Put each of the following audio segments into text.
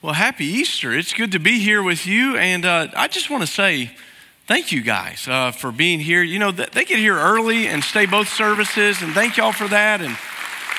Well, happy Easter. It's good to be here with you. And uh, I just want to say thank you guys uh, for being here. You know, they get here early and stay both services, and thank y'all for that. And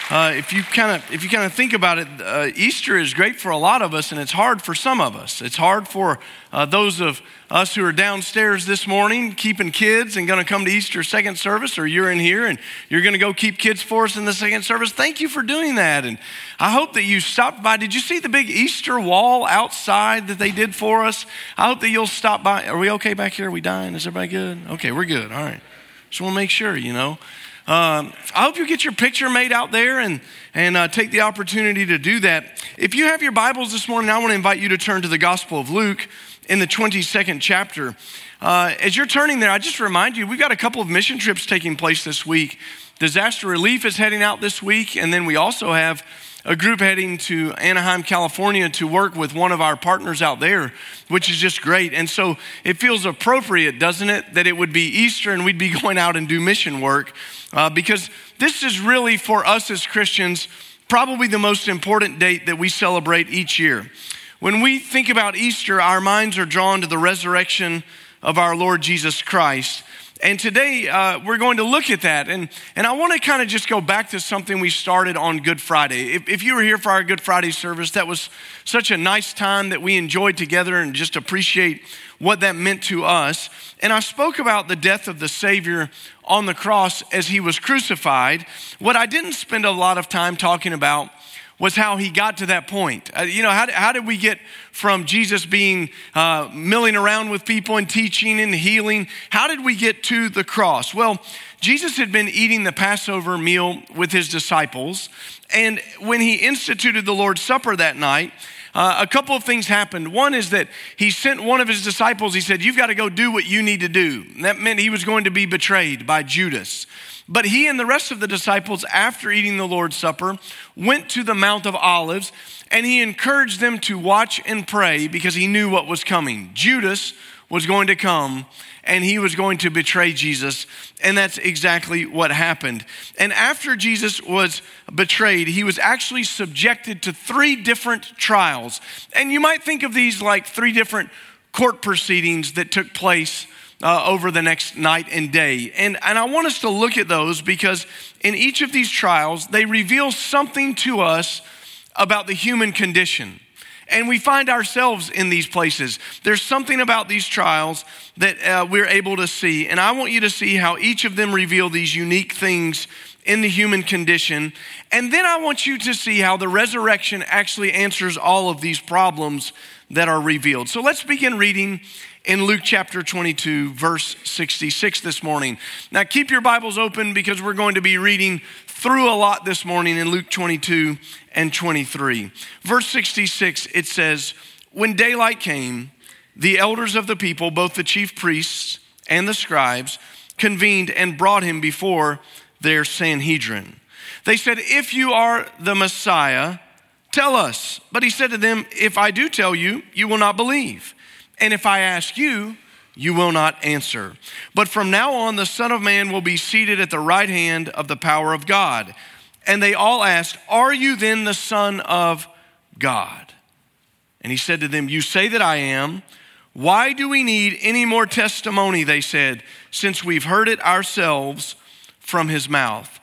uh, if you kind of if you kind of think about it, uh, Easter is great for a lot of us, and it's hard for some of us. It's hard for uh, those of us who are downstairs this morning keeping kids and going to come to Easter second service, or you're in here and you're going to go keep kids for us in the second service. Thank you for doing that, and I hope that you stopped by. Did you see the big Easter wall outside that they did for us? I hope that you'll stop by. Are we okay back here? Are we dying? Is everybody good? Okay, we're good. All right. Just want to make sure, you know. Um, I hope you get your picture made out there and, and uh, take the opportunity to do that. If you have your Bibles this morning, I want to invite you to turn to the Gospel of Luke in the 22nd chapter. Uh, as you're turning there, I just remind you, we've got a couple of mission trips taking place this week. Disaster relief is heading out this week, and then we also have a group heading to Anaheim, California to work with one of our partners out there, which is just great. And so it feels appropriate, doesn't it, that it would be Easter and we'd be going out and do mission work uh, because this is really for us as Christians probably the most important date that we celebrate each year. When we think about Easter, our minds are drawn to the resurrection of our Lord Jesus Christ. And today uh, we're going to look at that. And, and I want to kind of just go back to something we started on Good Friday. If, if you were here for our Good Friday service, that was such a nice time that we enjoyed together and just appreciate what that meant to us. And I spoke about the death of the Savior on the cross as he was crucified. What I didn't spend a lot of time talking about was how he got to that point. Uh, you know, how, how did we get from Jesus being uh, milling around with people and teaching and healing? How did we get to the cross? Well, Jesus had been eating the Passover meal with his disciples. And when he instituted the Lord's Supper that night, uh, a couple of things happened. One is that he sent one of his disciples, he said, You've got to go do what you need to do. that meant he was going to be betrayed by Judas. But he and the rest of the disciples, after eating the Lord's Supper, went to the Mount of Olives and he encouraged them to watch and pray because he knew what was coming. Judas was going to come and he was going to betray Jesus. And that's exactly what happened. And after Jesus was betrayed, he was actually subjected to three different trials. And you might think of these like three different court proceedings that took place uh, over the next night and day. And, and I want us to look at those because in each of these trials, they reveal something to us about the human condition. And we find ourselves in these places. There's something about these trials that uh, we're able to see. And I want you to see how each of them reveal these unique things in the human condition. And then I want you to see how the resurrection actually answers all of these problems that are revealed. So let's begin reading in Luke chapter 22, verse 66 this morning. Now, keep your Bibles open because we're going to be reading through a lot this morning in Luke 22 and 23. Verse 66, it says, When daylight came, the elders of the people, both the chief priests and the scribes, convened and brought him before their Sanhedrin. They said, If you are the Messiah, tell us. But he said to them, If I do tell you, you will not believe. And if I ask you, you will not answer. But from now on, the Son of Man will be seated at the right hand of the power of God. And they all asked, Are you then the Son of God? And he said to them, You say that I am. Why do we need any more testimony? They said, since we've heard it ourselves from his mouth.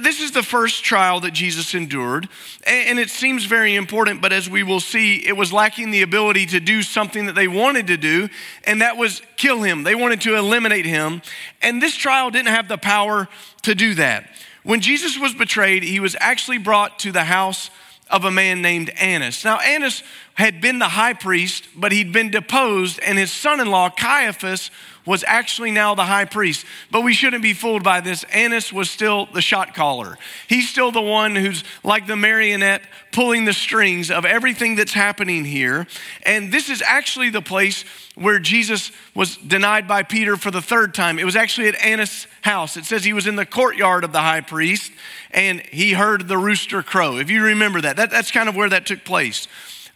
This is the first trial that Jesus endured, and it seems very important, but as we will see, it was lacking the ability to do something that they wanted to do, and that was kill him. They wanted to eliminate him, and this trial didn't have the power to do that. When Jesus was betrayed, he was actually brought to the house of a man named Annas. Now, Annas had been the high priest, but he'd been deposed, and his son in law, Caiaphas, was actually now the high priest. But we shouldn't be fooled by this. Annas was still the shot caller. He's still the one who's like the marionette pulling the strings of everything that's happening here. And this is actually the place where Jesus was denied by Peter for the third time. It was actually at Annas' house. It says he was in the courtyard of the high priest and he heard the rooster crow. If you remember that, that that's kind of where that took place.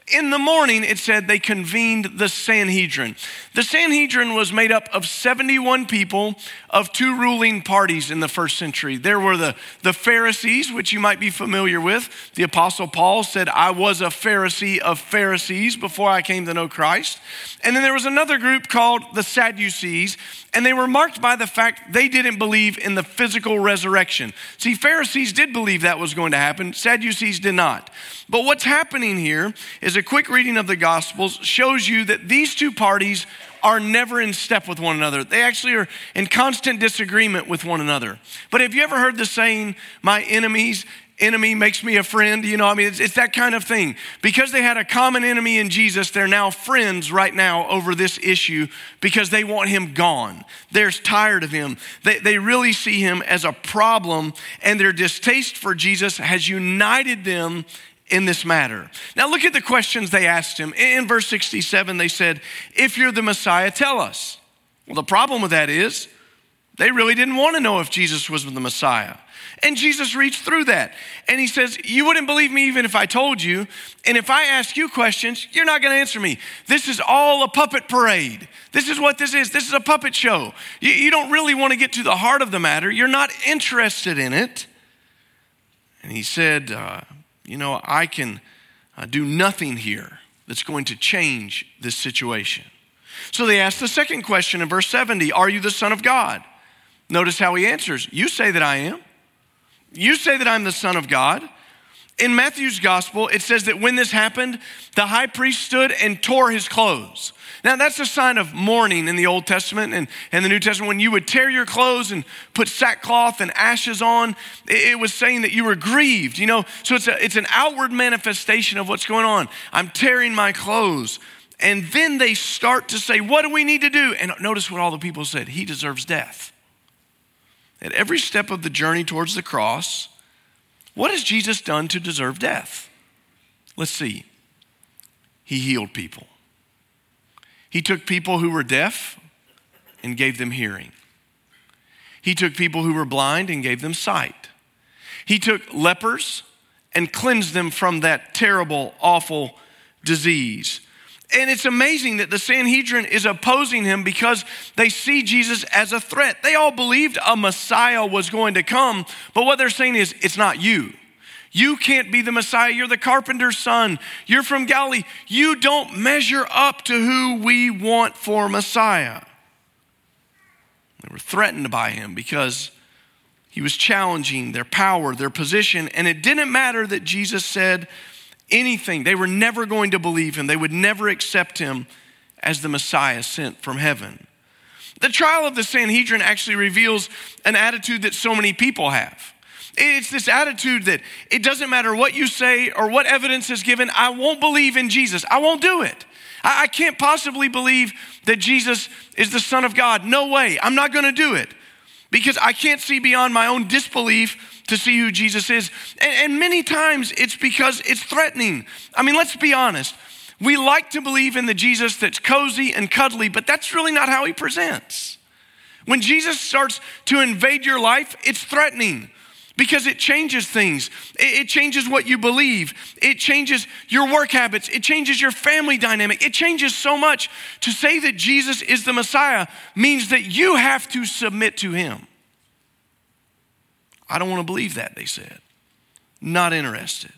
In the morning, it said they convened the Sanhedrin. The Sanhedrin was made up of 71 people of two ruling parties in the first century. There were the, the Pharisees, which you might be familiar with. The Apostle Paul said, I was a Pharisee of Pharisees before I came to know Christ. And then there was another group called the Sadducees, and they were marked by the fact they didn't believe in the physical resurrection. See, Pharisees did believe that was going to happen, Sadducees did not. But what's happening here is a quick reading of the Gospels shows you that these two parties are never in step with one another. They actually are in constant disagreement with one another. But have you ever heard the saying, my enemies enemy makes me a friend. You know, I mean, it's, it's, that kind of thing. Because they had a common enemy in Jesus, they're now friends right now over this issue because they want him gone. They're tired of him. They, they really see him as a problem, and their distaste for Jesus has united them in this matter. Now, look at the questions they asked him. In verse 67, they said, If you're the Messiah, tell us. Well, the problem with that is they really didn't want to know if Jesus was the Messiah. And Jesus reached through that. And he says, You wouldn't believe me even if I told you. And if I ask you questions, you're not going to answer me. This is all a puppet parade. This is what this is. This is a puppet show. You, you don't really want to get to the heart of the matter. You're not interested in it. And he said, uh, You know, I can uh, do nothing here that's going to change this situation. So they ask the second question in verse 70 Are you the Son of God? Notice how he answers You say that I am. You say that I'm the Son of God. In Matthew's gospel, it says that when this happened, the high priest stood and tore his clothes. Now, that's a sign of mourning in the Old Testament and, and the New Testament. When you would tear your clothes and put sackcloth and ashes on, it, it was saying that you were grieved, you know? So it's, a, it's an outward manifestation of what's going on. I'm tearing my clothes. And then they start to say, What do we need to do? And notice what all the people said He deserves death. At every step of the journey towards the cross, what has Jesus done to deserve death? Let's see. He healed people. He took people who were deaf and gave them hearing. He took people who were blind and gave them sight. He took lepers and cleansed them from that terrible, awful disease. And it's amazing that the Sanhedrin is opposing him because they see Jesus as a threat. They all believed a Messiah was going to come, but what they're saying is, it's not you. You can't be the Messiah. You're the carpenter's son. You're from Galilee. You don't measure up to who we want for Messiah. They were threatened by him because he was challenging their power, their position, and it didn't matter that Jesus said, anything. They were never going to believe him, they would never accept him as the Messiah sent from heaven. The trial of the Sanhedrin actually reveals an attitude that so many people have. It's this attitude that it doesn't matter what you say or what evidence is given, I won't believe in Jesus. I won't do it. I, can't possibly believe that Jesus is the Son of God. No way. I'm not going to do it because I can't see beyond my own disbelief to see who Jesus is. And, and many times it's because it's threatening. I mean, let's be honest. We like to believe in the Jesus that's cozy and cuddly, but that's really not how he presents. When Jesus starts to invade your life, it's threatening because it changes things. It, changes what you believe. It changes your work habits. It changes your family dynamic. It changes so much. To say that Jesus is the Messiah means that you have to submit to him. I don't want to believe that, they said. Not interested.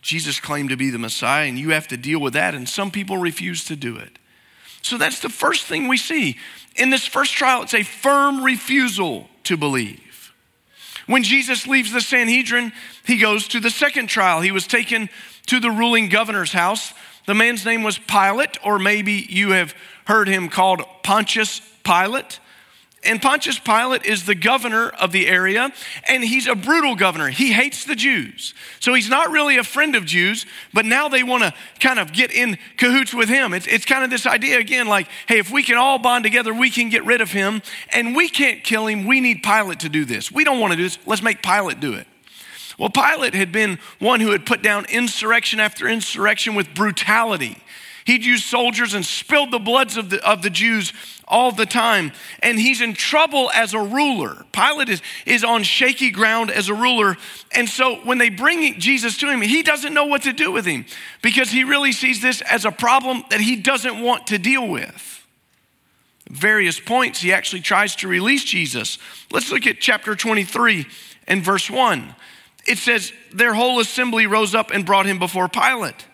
Jesus claimed to be the Messiah, and you have to deal with that, and some people refuse to do it. So that's the first thing we see. In this first trial, it's a firm refusal to believe. When Jesus leaves the Sanhedrin, he goes to the second trial. He was taken to the ruling governor's house. The man's name was Pilate, or maybe you have heard him called Pontius Pilate. And Pontius Pilate is the governor of the area, and he's a brutal governor. He hates the Jews. So he's not really a friend of Jews, but now they want to kind of get in cahoots with him. It's, it's kind of this idea again like, hey, if we can all bond together, we can get rid of him, and we can't kill him. We need Pilate to do this. We don't want to do this. Let's make Pilate do it. Well, Pilate had been one who had put down insurrection after insurrection with brutality. He'd used soldiers and spilled the bloods of the, of the Jews all the time. And he's in trouble as a ruler. Pilate is, is on shaky ground as a ruler. And so when they bring Jesus to him, he doesn't know what to do with him because he really sees this as a problem that he doesn't want to deal with. Various points, he actually tries to release Jesus. Let's look at chapter 23 and verse 1. It says, Their whole assembly rose up and brought him before Pilate.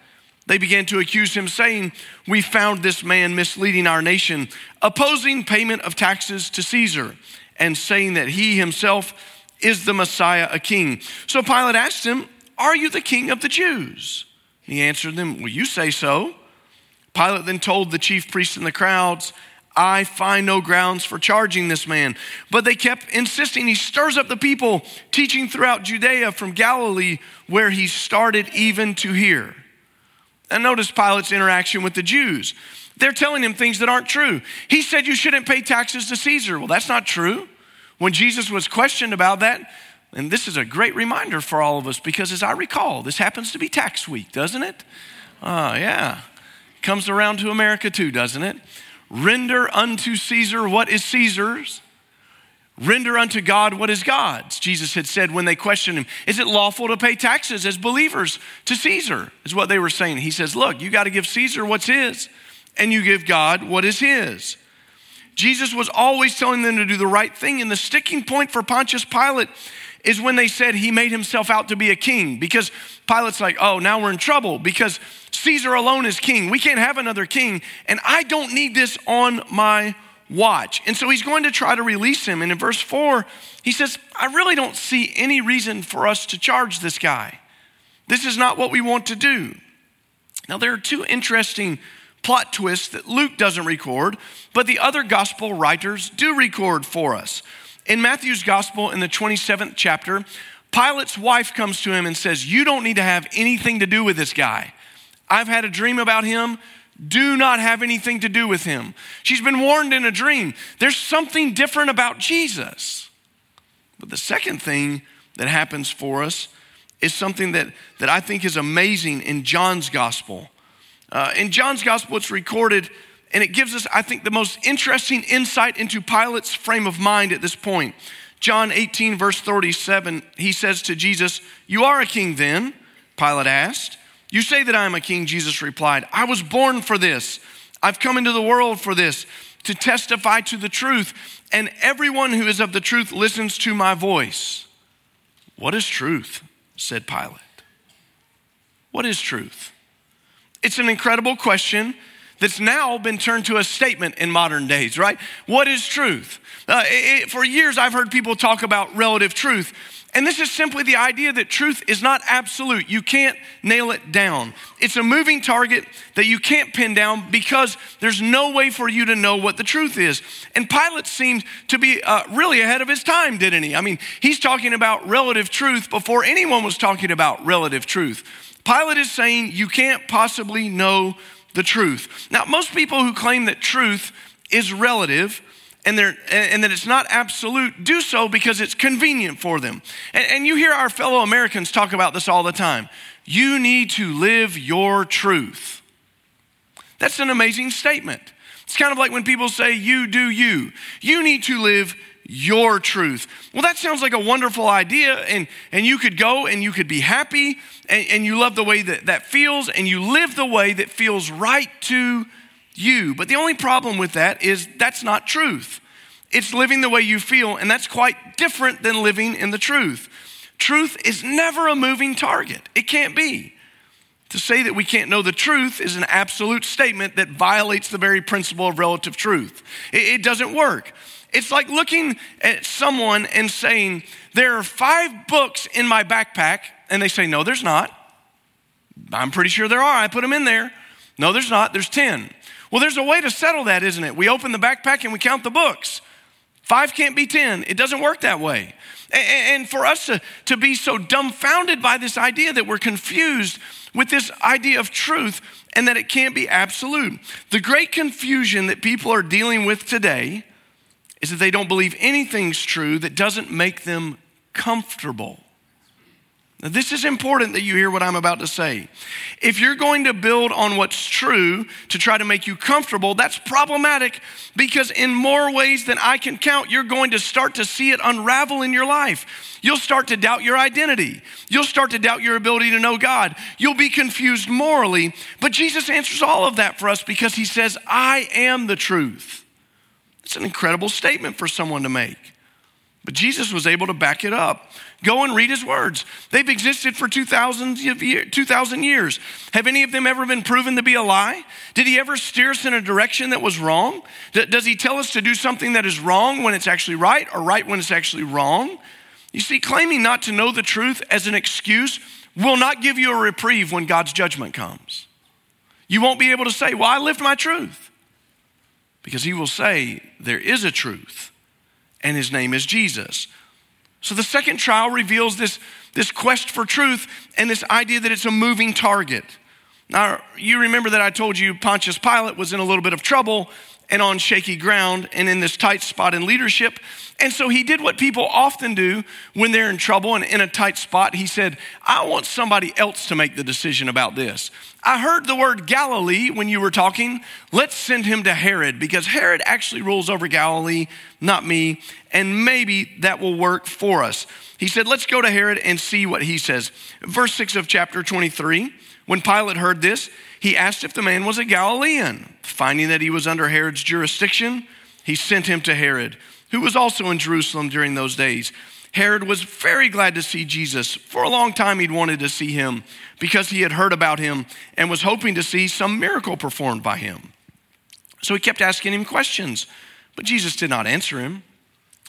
They began to accuse him, saying, We found this man misleading our nation, opposing payment of taxes to Caesar, and saying that he himself is the Messiah, a king. So Pilate asked him, Are you the king of the Jews? He answered them, Well, you say so. Pilate then told the chief priests and the crowds, I find no grounds for charging this man. But they kept insisting. He stirs up the people, teaching throughout Judea from Galilee, where he started even to here. And notice Pilate's interaction with the Jews. They're telling him things that aren't true. He said you shouldn't pay taxes to Caesar. Well, that's not true. When Jesus was questioned about that, and this is a great reminder for all of us because as I recall, this happens to be tax week, doesn't it? Oh, yeah. Comes around to America too, doesn't it? Render unto Caesar what is Caesar's Render unto God what is God's. Jesus had said when they questioned him, Is it lawful to pay taxes as believers to Caesar? Is what they were saying. He says, Look, you got to give Caesar what's his, and you give God what is his. Jesus was always telling them to do the right thing. And the sticking point for Pontius Pilate is when they said he made himself out to be a king, because Pilate's like, Oh, now we're in trouble because Caesar alone is king. We can't have another king, and I don't need this on my watch. And so he's going to try to release him. And in verse 4, he says, I really don't see any reason for us to charge this guy. This is not what we want to do. Now, there are two interesting plot twists that Luke doesn't record, but the other gospel writers do record for us. In Matthew's gospel, in the 27th chapter, Pilate's wife comes to him and says, You don't need to have anything to do with this guy. I've had a dream about him. Do not have anything to do with him. She's been warned in a dream. There's something different about Jesus. But the second thing that happens for us is something that, that I think is amazing in John's gospel. Uh, in John's gospel, it's recorded, and it gives us, I think, the most interesting insight into Pilate's frame of mind at this point. John 18, verse 37, he says to Jesus, You are a king then? Pilate asked. You say that I am a king, Jesus replied. I was born for this. I've come into the world for this, to testify to the truth. And everyone who is of the truth listens to my voice. What is truth? said Pilate. What is truth? It's an incredible question that's now been turned to a statement in modern days, right? What is truth? Uh, it, for years, I've heard people talk about relative truth. And this is simply the idea that truth is not absolute. You can't nail it down. It's a moving target that you can't pin down because there's no way for you to know what the truth is. And Pilate seemed to be uh, really ahead of his time, didn't he? I mean, he's talking about relative truth before anyone was talking about relative truth. Pilate is saying you can't possibly know the truth. Now, most people who claim that truth is relative and, and that it's not absolute do so because it's convenient for them. And, and you hear our fellow Americans talk about this all the time. You need to live your truth. That's an amazing statement. It's kind of like when people say, You do you. You need to live your truth. Well, that sounds like a wonderful idea, and, and you could go and you could be happy, and, and you love the way that that feels, and you live the way that feels right to you. But the only problem with that is that's not truth. It's living the way you feel, and that's quite different than living in the truth. Truth is never a moving target, it can't be. To say that we can't know the truth is an absolute statement that violates the very principle of relative truth. It, it doesn't work. It's like looking at someone and saying, There are five books in my backpack, and they say, No, there's not. I'm pretty sure there are. I put them in there. No, there's not. There's 10. Well, there's a way to settle that, isn't it? We open the backpack and we count the books. Five can't be 10. It doesn't work that way. And for us to, to be so dumbfounded by this idea that we're confused with this idea of truth and that it can't be absolute. The great confusion that people are dealing with today is that they don't believe anything's true that doesn't make them comfortable. Now, this is important that you hear what I'm about to say. If you're going to build on what's true to try to make you comfortable, that's problematic because, in more ways than I can count, you're going to start to see it unravel in your life. You'll start to doubt your identity. You'll start to doubt your ability to know God. You'll be confused morally. But Jesus answers all of that for us because he says, I am the truth. It's an incredible statement for someone to make. But Jesus was able to back it up. Go and read his words. They've existed for 2,000 years. Have any of them ever been proven to be a lie? Did he ever steer us in a direction that was wrong? Does he tell us to do something that is wrong when it's actually right or right when it's actually wrong? You see, claiming not to know the truth as an excuse will not give you a reprieve when God's judgment comes. You won't be able to say, Well, I lived my truth. Because he will say, There is a truth, and his name is Jesus. So the second trial reveals this, this quest for truth and this idea that it's a moving target. Now, you remember that I told you Pontius Pilate was in a little bit of trouble and on shaky ground and in this tight spot in leadership. And so he did what people often do when they're in trouble and in a tight spot. He said, I want somebody else to make the decision about this. I heard the word Galilee when you were talking. Let's send him to Herod because Herod actually rules over Galilee, not me. And maybe that will work for us. He said, Let's go to Herod and see what he says. Verse 6 of chapter 23. When Pilate heard this, he asked if the man was a Galilean. Finding that he was under Herod's jurisdiction, he sent him to Herod, who was also in Jerusalem during those days. Herod was very glad to see Jesus. For a long time, he'd wanted to see him because he had heard about him and was hoping to see some miracle performed by him. So he kept asking him questions, but Jesus did not answer him.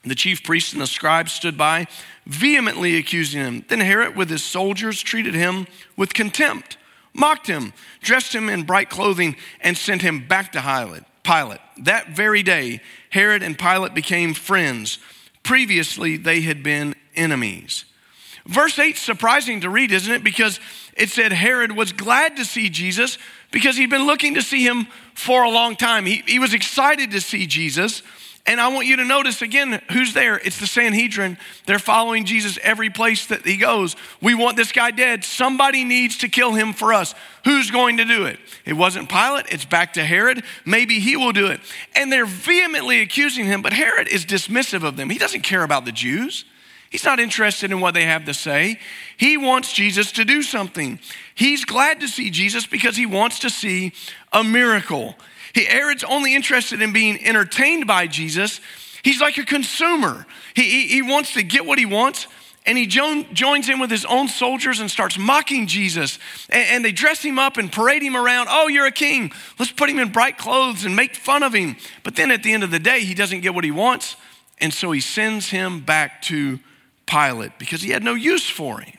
The chief priests and the scribes stood by, vehemently accusing him. Then Herod, with his soldiers, treated him with contempt mocked him, dressed him in bright clothing, and sent him back to Pilate. That very day, Herod and Pilate became friends. Previously, they had been enemies. Verse 8 surprising to read, isn't it? Because it said Herod was glad to see Jesus because he'd been looking to see him for a long time. He, he was excited to see Jesus. And I want you to notice again who's there. It's the Sanhedrin. They're following Jesus every place that he goes. We want this guy dead. Somebody needs to kill him for us. Who's going to do it? It wasn't Pilate, it's back to Herod. Maybe he will do it. And they're vehemently accusing him, but Herod is dismissive of them. He doesn't care about the Jews. He's not interested in what they have to say. He wants Jesus to do something. He's glad to see Jesus because he wants to see a miracle. He, Herod's only interested in being entertained by Jesus. He's like a consumer. He, he, he wants to get what he wants, and he jo- joins in with his own soldiers and starts mocking Jesus. And, and they dress him up and parade him around. Oh, you're a king. Let's put him in bright clothes and make fun of him. But then at the end of the day, he doesn't get what he wants. And so he sends him back to Pilate because he had no use for him.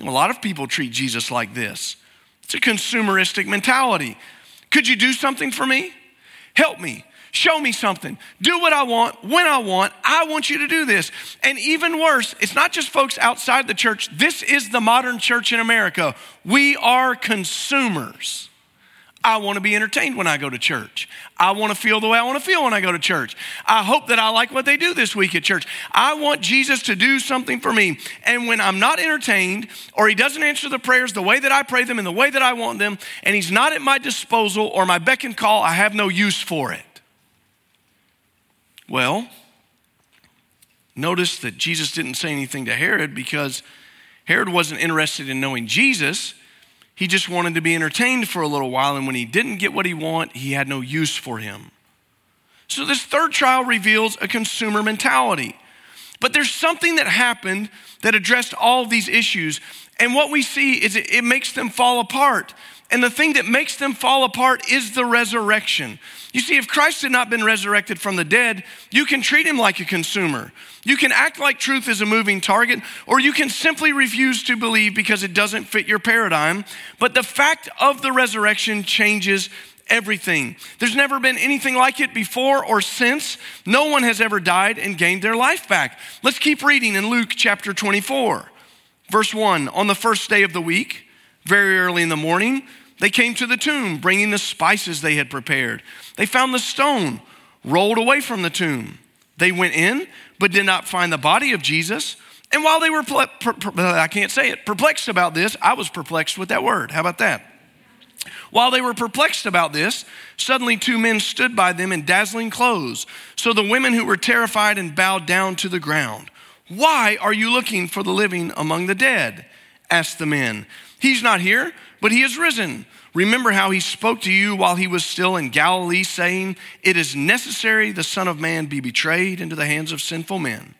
A lot of people treat Jesus like this. It's a consumeristic mentality. Could you do something for me? Help me. Show me something. Do what I want, when I want. I want you to do this. And even worse, it's not just folks outside the church. This is the modern church in America. We are consumers. I want to be entertained when I go to church. I want to feel the way I want to feel when I go to church. I hope that I like what they do this week at church. I want Jesus to do something for me. And when I'm not entertained or he doesn't answer the prayers the way that I pray them and the way that I want them, and he's not at my disposal or my beck and call, I have no use for it. Well, notice that Jesus didn't say anything to Herod because Herod wasn't interested in knowing Jesus. He just wanted to be entertained for a little while, and when he didn't get what he wanted, he had no use for him. So, this third trial reveals a consumer mentality. But there's something that happened that addressed all these issues. And what we see is it, it makes them fall apart. And the thing that makes them fall apart is the resurrection. You see, if Christ had not been resurrected from the dead, you can treat him like a consumer. You can act like truth is a moving target, or you can simply refuse to believe because it doesn't fit your paradigm. But the fact of the resurrection changes everything. There's never been anything like it before or since. No one has ever died and gained their life back. Let's keep reading in Luke chapter 24, verse 1. On the first day of the week, very early in the morning, they came to the tomb, bringing the spices they had prepared. They found the stone rolled away from the tomb. They went in, but did not find the body of Jesus. And while they were, per, per, I can't say it, perplexed about this, I was perplexed with that word. How about that? While they were perplexed about this, suddenly two men stood by them in dazzling clothes. So the women who were terrified and bowed down to the ground. Why are you looking for the living among the dead? asked the men. He's not here, but he has risen. Remember how he spoke to you while he was still in Galilee, saying, It is necessary the Son of Man be betrayed into the hands of sinful men,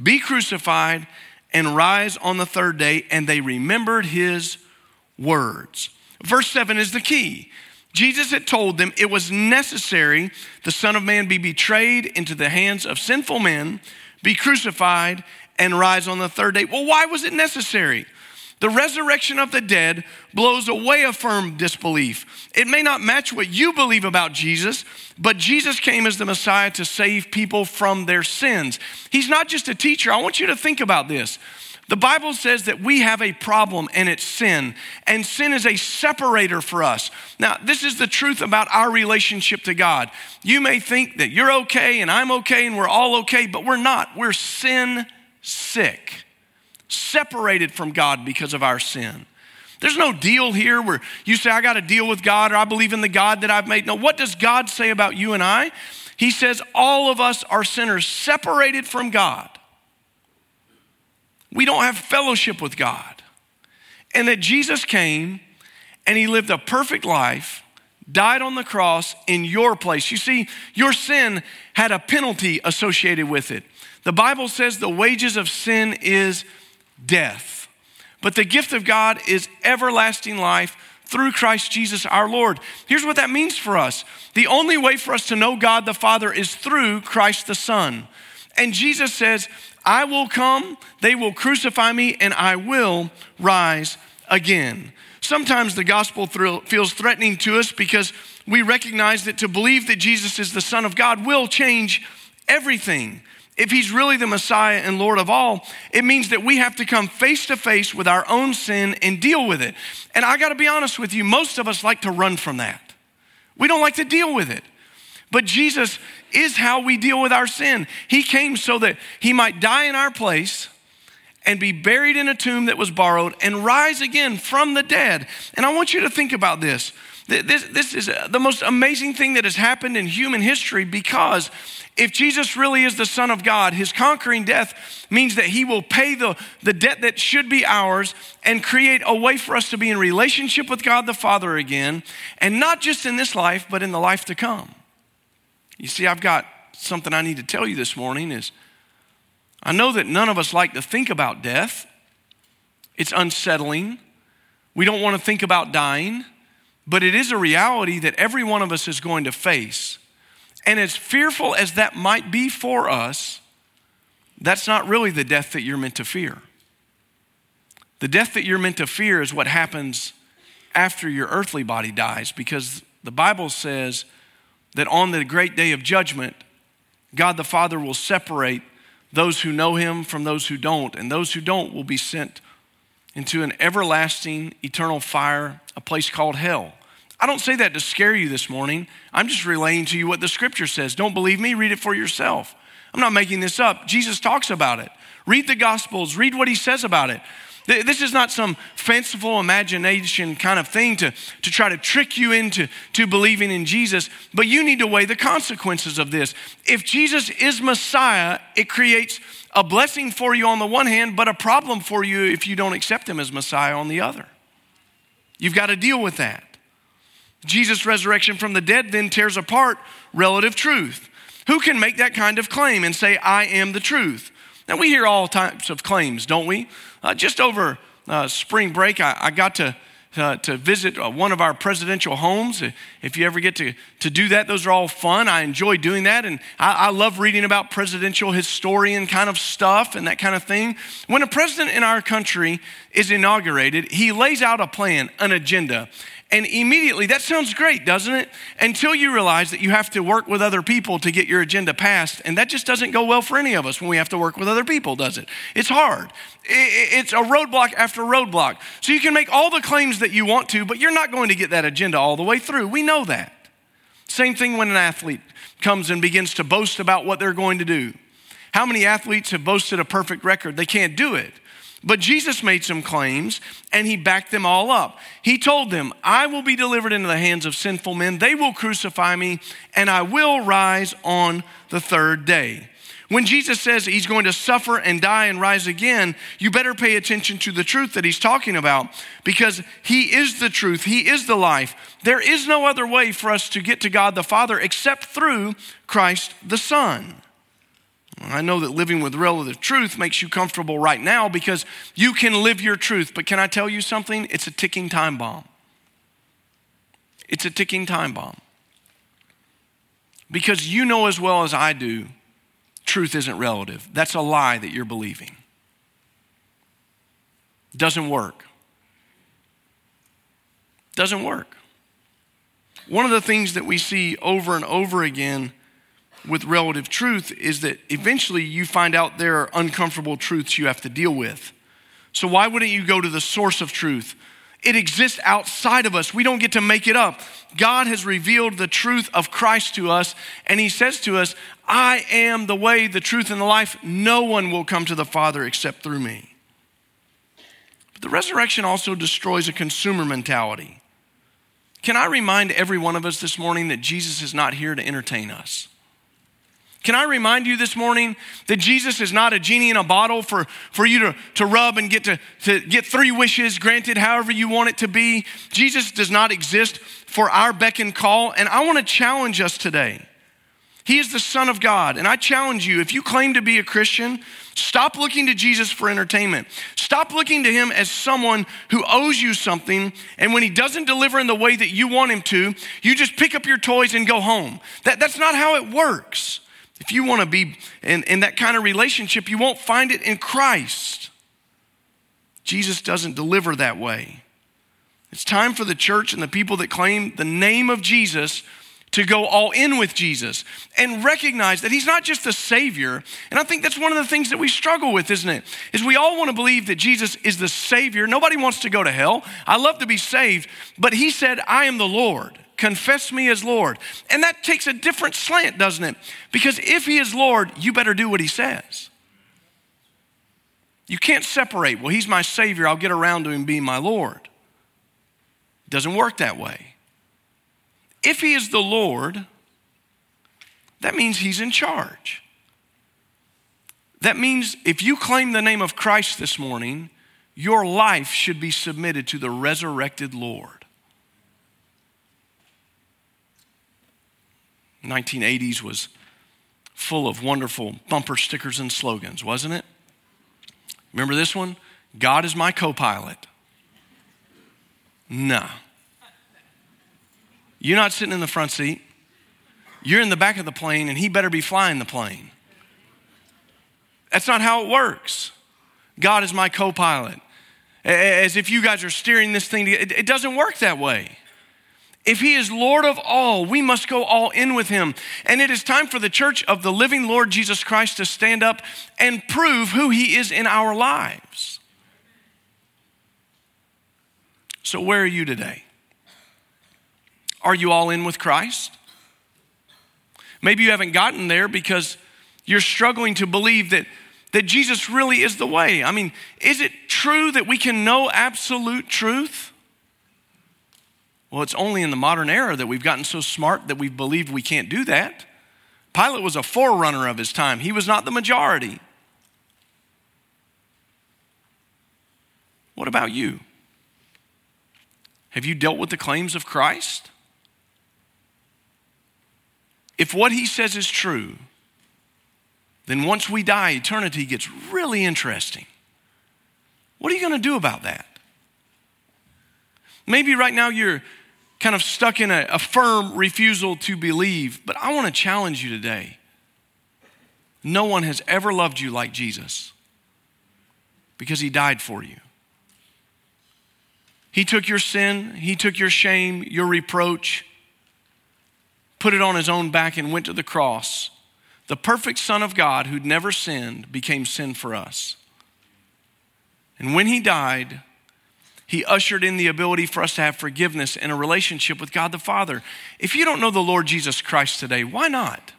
be crucified, and rise on the third day. And they remembered his words. Verse 7 is the key. Jesus had told them it was necessary the Son of Man be betrayed into the hands of sinful men, be crucified, and rise on the third day. Well, why was it necessary? The resurrection of the dead blows away a firm disbelief. It may not match what you believe about Jesus, but Jesus came as the Messiah to save people from their sins. He's not just a teacher. I want you to think about this. The Bible says that we have a problem and it's sin, and sin is a separator for us. Now, this is the truth about our relationship to God. You may think that you're okay and I'm okay and we're all okay, but we're not. We're sin sick, separated from God because of our sin. There's no deal here where you say, I got to deal with God or I believe in the God that I've made. No, what does God say about you and I? He says, all of us are sinners separated from God we don't have fellowship with God. And that Jesus came and he lived a perfect life, died on the cross in your place. You see, your sin had a penalty associated with it. The Bible says the wages of sin is death, but the gift of God is everlasting life through Christ Jesus our Lord. Here's what that means for us the only way for us to know God the Father is through Christ the Son. And Jesus says, I will come, they will crucify me, and I will rise again. Sometimes the gospel feels threatening to us because we recognize that to believe that Jesus is the Son of God will change everything. If he's really the Messiah and Lord of all, it means that we have to come face to face with our own sin and deal with it. And I got to be honest with you, most of us like to run from that. We don't like to deal with it. But Jesus is how we deal with our sin. He came so that he might die in our place and be buried in a tomb that was borrowed and rise again from the dead. And I want you to think about this. This, this is uh, the most amazing thing that has happened in human history because if Jesus really is the Son of God, his conquering death means that he will pay the, the debt that should be ours and create a way for us to be in relationship with God the Father again, and not just in this life, but in the life to come. You see, I've got something I need to tell you this morning is I know that none of us like to think about death. It's unsettling. We don't want to think about dying, but it is a reality that every one of us is going to face. And as fearful as that might be for us, that's not really the death that you're meant to fear. The death that you're meant to fear is what happens after your earthly body dies because the Bible says that on the great day of judgment, God the Father will separate those who know him from those who don't, and those who don't will be sent into an everlasting eternal fire, a place called hell. I don't say that to scare you this morning. I'm just relaying to you what the scripture says. Don't believe me? Read it for yourself. I'm not making this up. Jesus talks about it. Read the Gospels, read what he says about it. This is not some fanciful imagination kind of thing to, to try to trick you into to believing in Jesus, but you need to weigh the consequences of this. If Jesus is Messiah, it creates a blessing for you on the one hand, but a problem for you if you don't accept him as Messiah on the other. You've got to deal with that. Jesus' resurrection from the dead then tears apart relative truth. Who can make that kind of claim and say, I am the truth? Now, we hear all types of claims, don't we? Uh, just over uh, spring break, I, I got to, uh, to visit uh, one of our presidential homes. If you ever get to, to do that, those are all fun. I enjoy doing that. And I, I love reading about presidential historian kind of stuff and that kind of thing. When a president in our country is inaugurated, he lays out a plan, an agenda. And immediately, that sounds great, doesn't it? Until you realize that you have to work with other people to get your agenda passed. And that just doesn't go well for any of us when we have to work with other people, does it? It's hard. It's a roadblock after roadblock. So you can make all the claims that you want to, but you're not going to get that agenda all the way through. We know that. Same thing when an athlete comes and begins to boast about what they're going to do. How many athletes have boasted a perfect record? They can't do it. But Jesus made some claims and he backed them all up. He told them, I will be delivered into the hands of sinful men. They will crucify me and I will rise on the third day. When Jesus says he's going to suffer and die and rise again, you better pay attention to the truth that he's talking about because he is the truth, he is the life. There is no other way for us to get to God the Father except through Christ the Son. I know that living with relative truth makes you comfortable right now because you can live your truth. But can I tell you something? It's a ticking time bomb. It's a ticking time bomb. Because you know as well as I do, truth isn't relative. That's a lie that you're believing. Doesn't work. Doesn't work. One of the things that we see over and over again with relative truth is that eventually you find out there are uncomfortable truths you have to deal with. So, why wouldn't you go to the source of truth? It exists outside of us. We don't get to make it up. God has revealed the truth of Christ to us, and He says to us, I am the way, the truth, and the life. No one will come to the Father except through me. But the resurrection also destroys a consumer mentality. Can I remind every one of us this morning that Jesus is not here to entertain us? Can I remind you this morning that Jesus is not a genie in a bottle for, for you to, to rub and get to, to get three wishes granted however you want it to be? Jesus does not exist for our beck and call. And I want to challenge us today. He is the Son of God. And I challenge you, if you claim to be a Christian, stop looking to Jesus for entertainment. Stop looking to him as someone who owes you something. And when he doesn't deliver in the way that you want him to, you just pick up your toys and go home. That, that's not how it works. If you want to be in, in that kind of relationship, you won't find it in Christ. Jesus doesn't deliver that way. It's time for the church and the people that claim the name of Jesus to go all in with Jesus and recognize that he's not just the savior. And I think that's one of the things that we struggle with, isn't it? Is we all want to believe that Jesus is the savior. Nobody wants to go to hell. I love to be saved, but he said, "I am the Lord." Confess me as Lord. And that takes a different slant, doesn't it? Because if He is Lord, you better do what He says. You can't separate, well, He's my Savior, I'll get around to Him being my Lord. It doesn't work that way. If He is the Lord, that means He's in charge. That means if you claim the name of Christ this morning, your life should be submitted to the resurrected Lord. 1980s was full of wonderful bumper stickers and slogans, wasn't it? Remember this one? God is my co pilot. Nah. You're not sitting in the front seat. You're in the back of the plane, and he better be flying the plane. That's not how it works. God is my co pilot. As if you guys are steering this thing, it doesn't work that way. If he is Lord of all, we must go all in with him. And it is time for the church of the living Lord Jesus Christ to stand up and prove who he is in our lives. So, where are you today? Are you all in with Christ? Maybe you haven't gotten there because you're struggling to believe that, that Jesus really is the way. I mean, is it true that we can know absolute truth? Well, it's only in the modern era that we've gotten so smart that we've believed we can't do that. Pilate was a forerunner of his time, he was not the majority. What about you? Have you dealt with the claims of Christ? If what he says is true, then once we die, eternity gets really interesting. What are you going to do about that? Maybe right now you're kind of stuck in a, a firm refusal to believe. But I want to challenge you today. No one has ever loved you like Jesus because he died for you. He took your sin, he took your shame, your reproach, put it on his own back, and went to the cross. The perfect Son of God, who'd never sinned, became sin for us. And when he died, he ushered in the ability for us to have forgiveness and a relationship with God the Father. If you don't know the Lord Jesus Christ today, why not?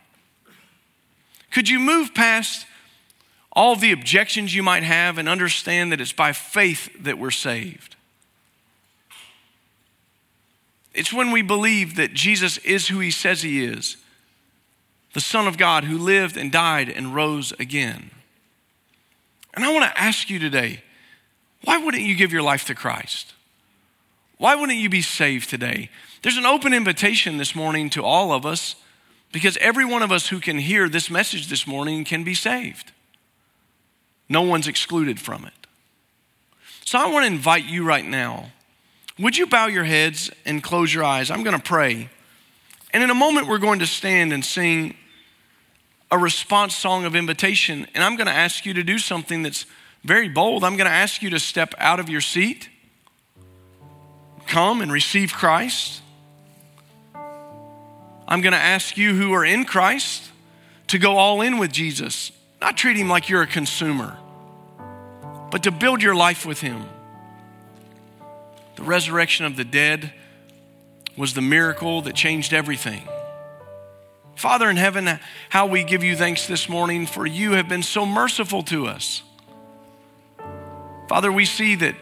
Could you move past all the objections you might have, and understand that it's by faith that we're saved. It's when we believe that Jesus is who he says he is the Son of God who lived and died and rose again. And I want to ask you today why wouldn't you give your life to Christ? Why wouldn't you be saved today? There's an open invitation this morning to all of us because every one of us who can hear this message this morning can be saved. No one's excluded from it. So I want to invite you right now. Would you bow your heads and close your eyes? I'm going to pray. And in a moment, we're going to stand and sing a response song of invitation. And I'm going to ask you to do something that's very bold. I'm going to ask you to step out of your seat, come and receive Christ. I'm going to ask you who are in Christ to go all in with Jesus. Not treat him like you're a consumer, but to build your life with him. The resurrection of the dead was the miracle that changed everything. Father in heaven, how we give you thanks this morning for you have been so merciful to us. Father, we see that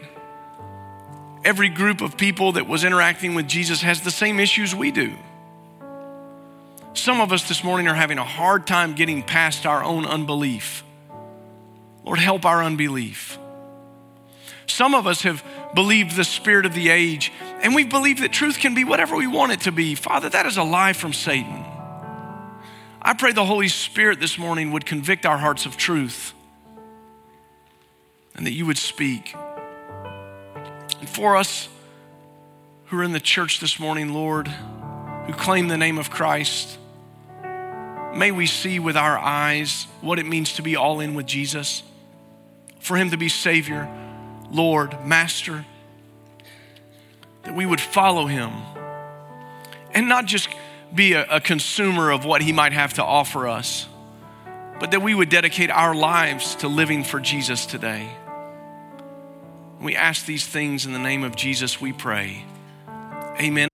every group of people that was interacting with Jesus has the same issues we do. Some of us this morning are having a hard time getting past our own unbelief. Lord, help our unbelief. Some of us have believed the spirit of the age, and we believe that truth can be whatever we want it to be. Father, that is a lie from Satan. I pray the Holy Spirit this morning would convict our hearts of truth and that you would speak. And for us who are in the church this morning, Lord, who claim the name of Christ, May we see with our eyes what it means to be all in with Jesus, for Him to be Savior, Lord, Master, that we would follow Him and not just be a, a, consumer of what He might have to offer us, but that we would dedicate our lives to living for Jesus today. We ask these things in the name of Jesus, we pray. Amen.